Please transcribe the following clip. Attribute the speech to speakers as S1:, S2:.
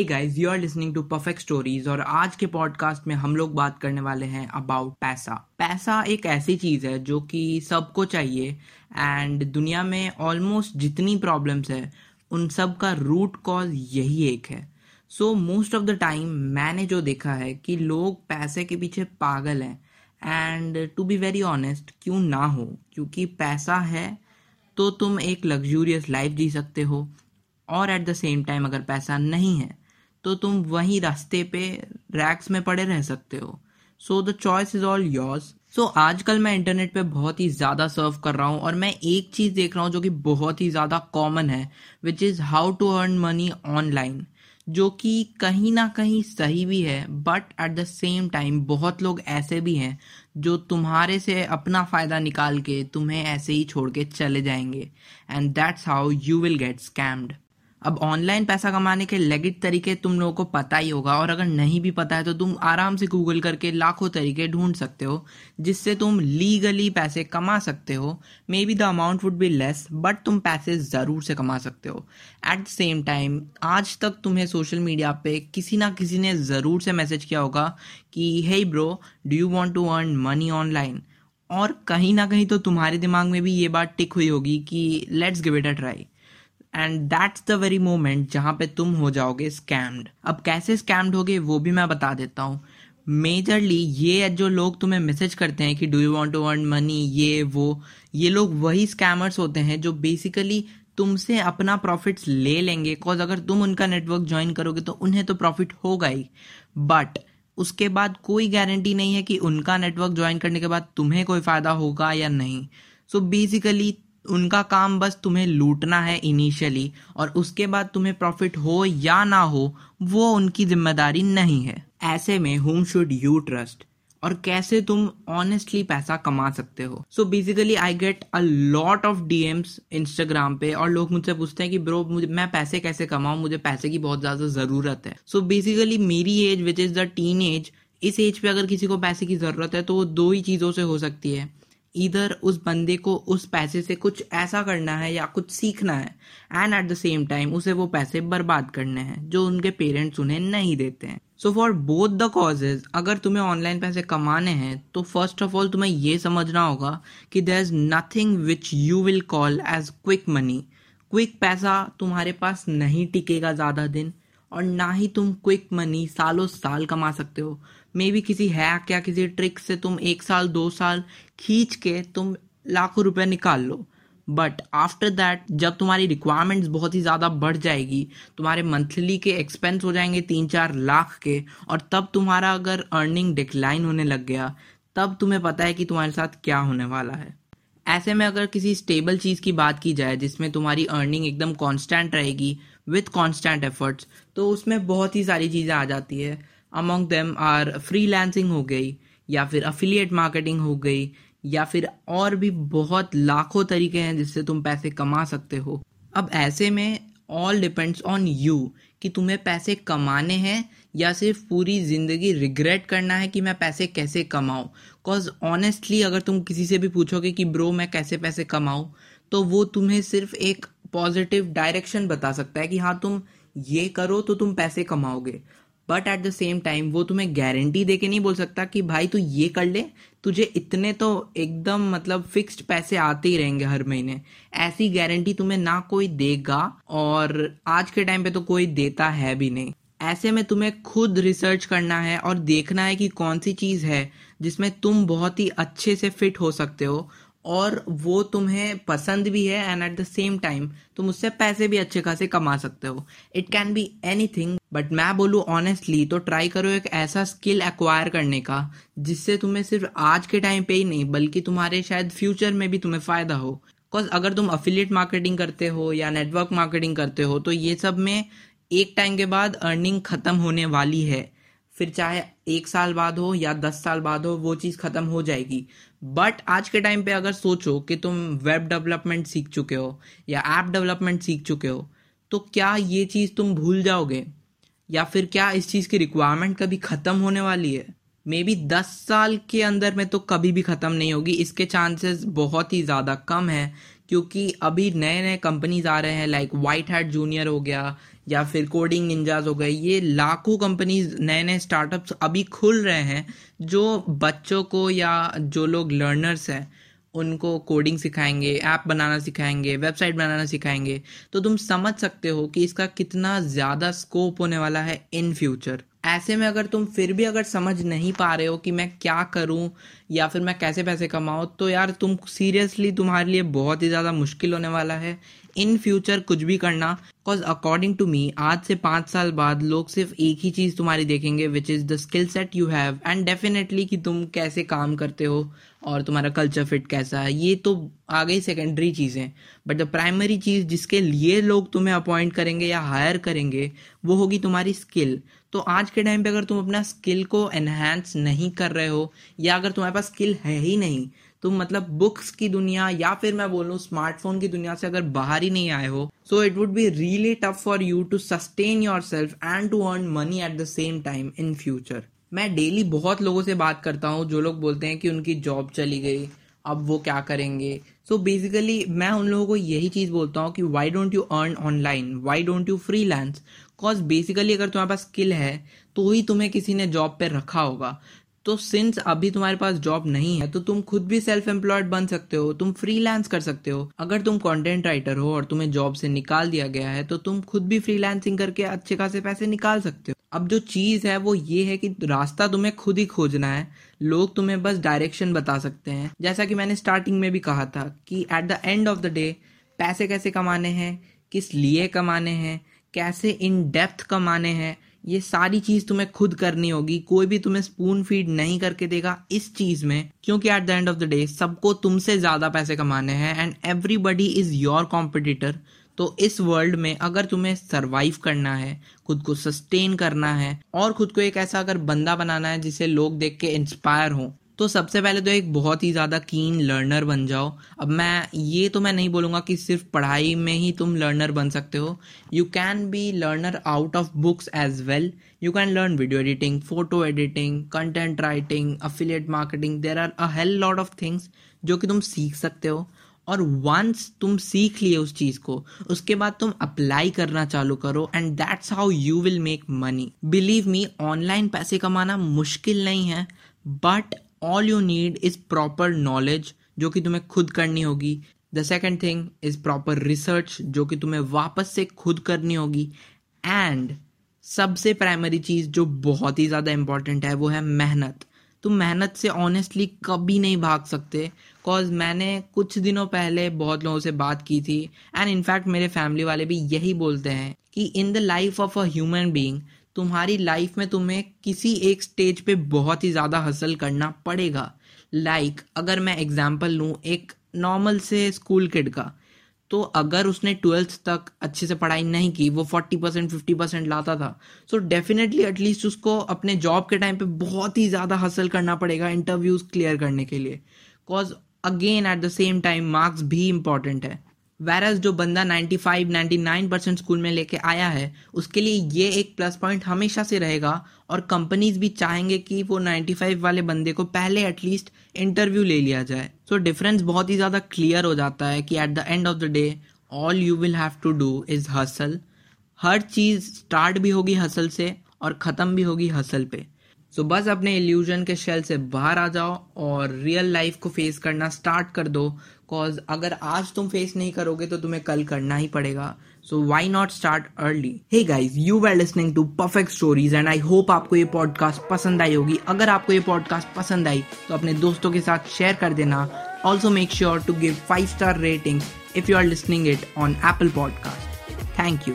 S1: Hey guys you are listening to perfect stories और आज के पॉडकास्ट में हम लोग बात करने वाले हैं अबाउट पैसा। पैसा एक ऐसी चीज़ है जो कि सबको चाहिए एंड दुनिया में ऑलमोस्ट जितनी प्रॉब्लम्स है, उन सब का रूट कॉज यही एक है। So most of the time मैंने जो देखा है कि लोग पैसे के पीछे पागल हैं and to be very honest क्यों ना हो? क्योंकि पैसा है तो तुम एक लग्जूरियस लाइफ जी सकते हो और एट द सेम टाइम अगर पैसा नहीं है तो तुम वहीं रास्ते पे रैक्स में पड़े रह सकते हो। So the choice is all yours so आजकल मैं इंटरनेट पे बहुत ही ज़्यादा सर्व कर रहा हूँ और मैं एक चीज़ देख रहा हूँ जो कि बहुत ही ज़्यादा कॉमन है which is how to earn money online जो कि कहीं ना कहीं सही भी है but at the same time बहुत लोग ऐसे भी हैं जो तुम्हारे से अपना फ़ायदा निकाल के तुम्हें ऐसे ही छोड़ के चले जाएँगे and that's how you will get scammed अब ऑनलाइन पैसा कमाने के लेगिट तरीके तुम लोगों को पता ही होगा, और अगर नहीं भी पता है तो तुम आराम से गूगल करके लाखों तरीके ढूंढ सकते हो, जिससे तुम लीगली पैसे कमा सकते हो। Maybe the amount would be less but तुम पैसे ज़रूर से कमा सकते हो। एट द सेम टाइम आज तक तुम्हें सोशल मीडिया पे किसी ना किसी ने ज़रूर से मैसेज किया होगा कि hey bro do you want to earn money online और कहीं ना कहीं तो तुम्हारे दिमाग में भी ये बात टिक हुई होगी कि let's give it a try and that's the very moment जहाँ पे तुम हो जाओगे स्कैम्ड अब कैसे स्कैम्ड होगे वो भी मैं बता देता हूँ. मेजरली ये जो लोग तुम्हें मैसेज करते हैं कि do you want to earn money ये, वो, ये लोग वही स्कैमर्स होते हैं जो बेसिकली तुमसे अपना प्रॉफिट्स ले लेंगे. बिकॉज़ अगर तुम उनका नेटवर्क ज्वाइन करोगे तो उन्हें तो प्रॉफिट होगा ही. बट उसके बाद कोई गारंटी नहीं है कि उनका नेटवर्क ज्वाइन करने के बाद तुम्हें कोई फ़ायदा होगा या नहीं. सो so बेसिकली उनका काम बस तुम्हें लूटना है इनिशियली और उसके बाद तुम्हें प्रॉफिट हो या ना हो, वो उनकी ज़िम्मेदारी नहीं है। ऐसे में होम शुड यू ट्रस्ट और कैसे तुम ऑनेस्टली पैसा कमा सकते हो? So basically I get a lot of DMs Instagram पे, और लोग मुझसे पूछते हैं कि ब्रो मुझे, मैं पैसे कैसे कमाऊं? मुझे पैसे की बहुत ज़्यादा ज़रूरत है। सो so बेसिकली मेरी age which is the teen age इस एज पे अगर किसी को पैसे की ज़रूरत है तो वो दो ही चीज़ों से हो सकती है। इधर उस बंदे को उस पैसे से कुछ ऐसा करना है या कुछ सीखना है and at the same time उसे वो पैसे बर्बाद करने हैं, जो उनके पेरेंट्स उन्हें नहीं देते हैं। So for both the causes अगर तुम्हें ऑनलाइन पैसे कमाने हैं तो फ़र्स्ट ऑफ़ ऑल तुम्हें ये समझना होगा कि there is nothing which you will call as quick money quick पैसा तुम्हारे पास नहीं टिकेगा ज़्यादा दिन। और ना ही तुम क्विक मनी सालों साल कमा सकते हो। मे बी किसी हैक या किसी ट्रिक से तुम एक साल, दो साल खींच के तुम लाखों रुपए निकाल लो। बट आफ्टर दैट जब तुम्हारी रिक्वायरमेंट्स बहुत ही ज़्यादा बढ़ जाएगी, तुम्हारे मंथली के एक्सपेंस हो जाएँगे तीन चार लाख के, और तब तुम्हारा अगर अर्निंग डिक्लाइन होने लग गया, तब तुम्हें पता है कि तुम्हारे साथ क्या होने वाला है। ऐसे में अगर किसी स्टेबल चीज़ की बात की जाए, जिसमें तुम्हारी अर्निंग एकदम कांस्टेंट रहेगी विथ कॉन्स्टेंट एफर्ट्स तो उसमें बहुत ही सारी चीज़ें आ जाती है। अमोंग देम आर फ्रीलांसिंग हो गई, या फिर अफिलिएट मार्केटिंग हो गई, या फिर और भी बहुत लाखों तरीके हैं जिससे तुम पैसे कमा सकते हो। अब ऐसे में ऑल डिपेंड्स ऑन यू कि तुम्हें पैसे कमाने हैं या सिर्फ़ पूरी ज़िंदगी रिग्रेट करना है कि मैं पैसे कैसे कमाऊं। कॉज ऑनेस्टली अगर तुम किसी से भी पूछोगे कि, ब्रो, मैं कैसे पैसे कमाऊँ? तो वो तुम्हें सिर्फ़ एक पॉजिटिव डायरेक्शन बता सकता है कि हाँ तुम ये करो तो तुम पैसे कमाओगे। But at the same time वो तुम्हें गारंटी दे के नहीं बोल सकता कि भाई तू ये कर ले, तुझे इतने तो एकदम मतलब फिक्स्ड पैसे आते ही रहेंगे हर महीने। ऐसी गारंटी तुम्हें ना कोई देगा और आज के टाइम पे तो कोई देता है भी नहीं। ऐसे में तुम्हें खुद रिसर्च करना है और देखना है कि कौन सी चीज़ है जिसमें तुम बहुत ही अच्छे से फिट हो सकते हो। और वो तुम्हें पसंद भी है and at the same time तुम उससे पैसे भी अच्छे खासे कमा सकते हो। It can be anything but मैं बोलूँ ऑनेस्टली तो ट्राई करो एक ऐसा स्किल एक्वायर करने का, जिससे तुम्हें सिर्फ़ आज के टाइम पे ही नहीं, बल्कि तुम्हारे शायद फ्यूचर में भी तुम्हें फ़ायदा हो। बिकॉज़ अगर तुम अफिलिएट मार्केटिंग करते हो या नेटवर्क मार्केटिंग करते हो तो ये सब में एक टाइम के बाद अर्निंग खत्म होने वाली है। फिर चाहे एक साल बाद हो या दस साल बाद हो, वो चीज़ ख़त्म हो जाएगी। बट आज के टाइम पे अगर सोचो कि तुम वेब डेवलपमेंट सीख चुके हो या ऐप डेवलपमेंट सीख चुके हो तो क्या ये चीज़ तुम भूल जाओगे? या फिर क्या इस चीज़ की रिक्वायरमेंट कभी ख़त्म होने वाली है? मे बी दस साल के अंदर में तो कभी भी ख़त्म नहीं होगी। इसके चांसेस बहुत ही ज़्यादा कम है क्योंकि अभी नए नए कंपनीज़ आ रहे हैं लाइक वाइट हैट जूनियर हो गया, या फिर कोडिंग निंजाज हो गए, ये लाखों कंपनीज़ नए नए स्टार्टअप्स अभी खुल रहे हैं, जो बच्चों को या जो लोग लर्नर्स हैं, उनको कोडिंग सिखाएँगे ऐप बनाना सिखाएँगे वेबसाइट बनाना सिखाएँगे। तो तुम समझ सकते हो कि इसका कितना ज़्यादा स्कोप होने वाला है इन फ्यूचर ऐसे में अगर तुम फिर भी अगर समझ नहीं पा रहे हो कि मैं क्या करूँ, या फिर मैं कैसे पैसे कमाऊं तो यार तुम सीरियसली तुम्हारे लिए बहुत ही ज़्यादा मुश्किल होने वाला है। इन फ्यूचर कुछ भी करना बिकॉज़ अकॉर्डिंग टू मी आज से पाँच साल बाद लोग सिर्फ़ एक ही चीज़ तुम्हारी देखेंगे which is the skill set you have and definitely कि तुम कैसे काम करते हो और तुम्हारा कल्चर फिट कैसा है। ये तो आ गई सेकेंडरी चीज़ें। बट द प्राइमरी चीज़ जिसके लिए लोग तुम्हें अपॉइंट करेंगे या हायर करेंगे, वो होगी तुम्हारी स्किल तो आज के टाइम पे अगर तुम अपना स्किल को एनहेंस नहीं कर रहे हो, या अगर तुम्हारे पास स्किल है ही नहीं तुम मतलब बुक्स की दुनिया या फिर मैं बोलूँ स्मार्टफ़ोन की दुनिया से अगर बाहर ही नहीं आए हो so it would be really tough for you to sustain yourself and to earn money at the same time in future मैं डेली बहुत लोगों से बात करता हूँ जो लोग बोलते हैं कि उनकी जॉब चली गई, अब वो क्या करेंगे। सो so बेसिकली मैं उन लोगों को यही चीज़ बोलता हूँ कि why don't you earn online why don't you freelance because basically अगर तुम्हारे पास स्किल है तो ही तुम्हें किसी ने जॉब पे रखा होगा। तो सिंस अभी तुम्हारे पास जॉब नहीं है तो तुम खुद भी सेल्फ एम्प्लॉयड बन सकते हो, तुम फ्रीलांस कर सकते हो। अगर तुम कंटेंट राइटर हो और तुम्हें जॉब से निकाल दिया गया है तो तुम खुद भी फ्रीलांसिंग करके अच्छे खासे पैसे निकाल सकते हो। अब जो चीज़ है, वो ये है कि रास्ता तुम्हें खुद ही खोजना है। लोग तुम्हें बस डायरेक्शन बता सकते हैं। जैसा कि मैंने स्टार्टिंग में भी कहा था कि at the end of the day पैसे कैसे कमाने हैं, किस लिए कमाने हैं, कैसे इन डेप्थ कमाने हैं ये सारी चीज़ तुम्हें खुद करनी होगी, कोई भी तुम्हें स्पून फ़ीड नहीं करके देगा इस चीज़ में, क्योंकि at the end of the day सबको तुमसे ज़्यादा पैसे कमाने हैं and everybody is your competitor तो इस वर्ल्ड में अगर तुम्हें सरवाइव करना है, खुद को सस्टेन करना है, और खुद को एक ऐसा अगर बंदा बनाना है जिसे लोग देख के इंस्पायर हो तो सबसे पहले तो एक बहुत ही ज़्यादा कीन लर्नर बन जाओ। अब मैं ये तो मैं नहीं बोलूँगा कि सिर्फ़ पढ़ाई में ही तुम लर्नर बन सकते हो। You can be learner out of books as well you can learn video editing photo editing content writing affiliate marketing there are a hell lot of things जो कि तुम सीख सकते हो। और वंस तुम सीख लिए उस चीज़ को, उसके बाद तुम अप्लाई करना चालू करो and that's how you will make money believe me online पैसे कमाना मुश्किल नहीं है but all you need is proper knowledge जो कि तुम्हें खुद करनी होगी। The second thing is proper research जो कि तुम्हें वापस से खुद करनी होगी। एंड सबसे प्राइमरी चीज़ जो बहुत ही ज़्यादा इंपॉर्टेंट है, वो है मेहनत। तुम मेहनत से ऑनेस्टली कभी नहीं भाग सकते कॉज मैंने कुछ दिनों पहले बहुत लोगों से बात की थी। एंड इनफैक्ट मेरे फैमिली वाले भी यही बोलते हैं कि in the life of a human being तुम्हारी लाइफ में तुम्हें किसी एक स्टेज पे बहुत ही ज़्यादा हसल करना पड़ेगा। लाइक like, अगर मैं एग्ज़ाम्पल लूँ एक नॉर्मल से स्कूल किड का तो अगर उसने ट्वेल्थ तक अच्छे से पढ़ाई नहीं की वो फोर्टी परसेंट फिफ्टी परसेंट लाता था सो डेफिनेटली एटलीस्ट उसको अपने जॉब के टाइम पे बहुत ही ज़्यादा हसल करना पड़ेगा इंटरव्यूज़ क्लियर करने के लिए। Because again at the same time marks भी इंपॉर्टेंट है। वैरस जो बंदा 95 99 परसेंट स्कूल में लेके आया है उसके लिए ये एक प्लस पॉइंट हमेशा से रहेगा और कंपनीज़ भी चाहेंगे कि वो 95 वाले बंदे को पहले एटलीस्ट इंटरव्यू ले लिया जाए। सो so, डिफरेंस बहुत ही ज़्यादा क्लियर हो जाता है कि at the end of the day all you will have to do is hustle हर चीज़ स्टार्ट भी होगी हसल से और ख़त्म भी होगी हसल पे। सो बस अपने इल्यूजन के शेल से बाहर आ जाओ और रियल लाइफ को फेस करना स्टार्ट कर दो कॉज अगर आज तुम फेस नहीं करोगे तो तुम्हें कल करना ही पड़ेगा। So why not start early hey guys you were listening to perfect stories and I hope आपको ये पॉडकास्ट पसंद आई होगी। अगर आपको ये पॉडकास्ट पसंद आई तो अपने दोस्तों के साथ शेयर कर देना। Also make sure to give five star rating if you are listening it on Apple podcast thank you